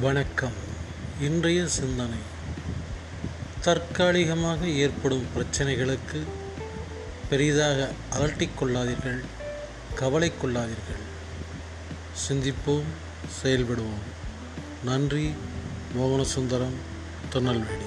வணக்கம். இன்றைய சிந்தனை. தற்காலிகமாக ஏற்படும் பிரச்சனைகளுக்கு பெரிதாக அலட்டிக்கொள்ளாதீர்கள் கவலை கொள்ளாதீர்கள். சிந்திப்போம் செயல்படுவோம். நன்றி. மோகனசுந்தரம் திருநெல்வேலி.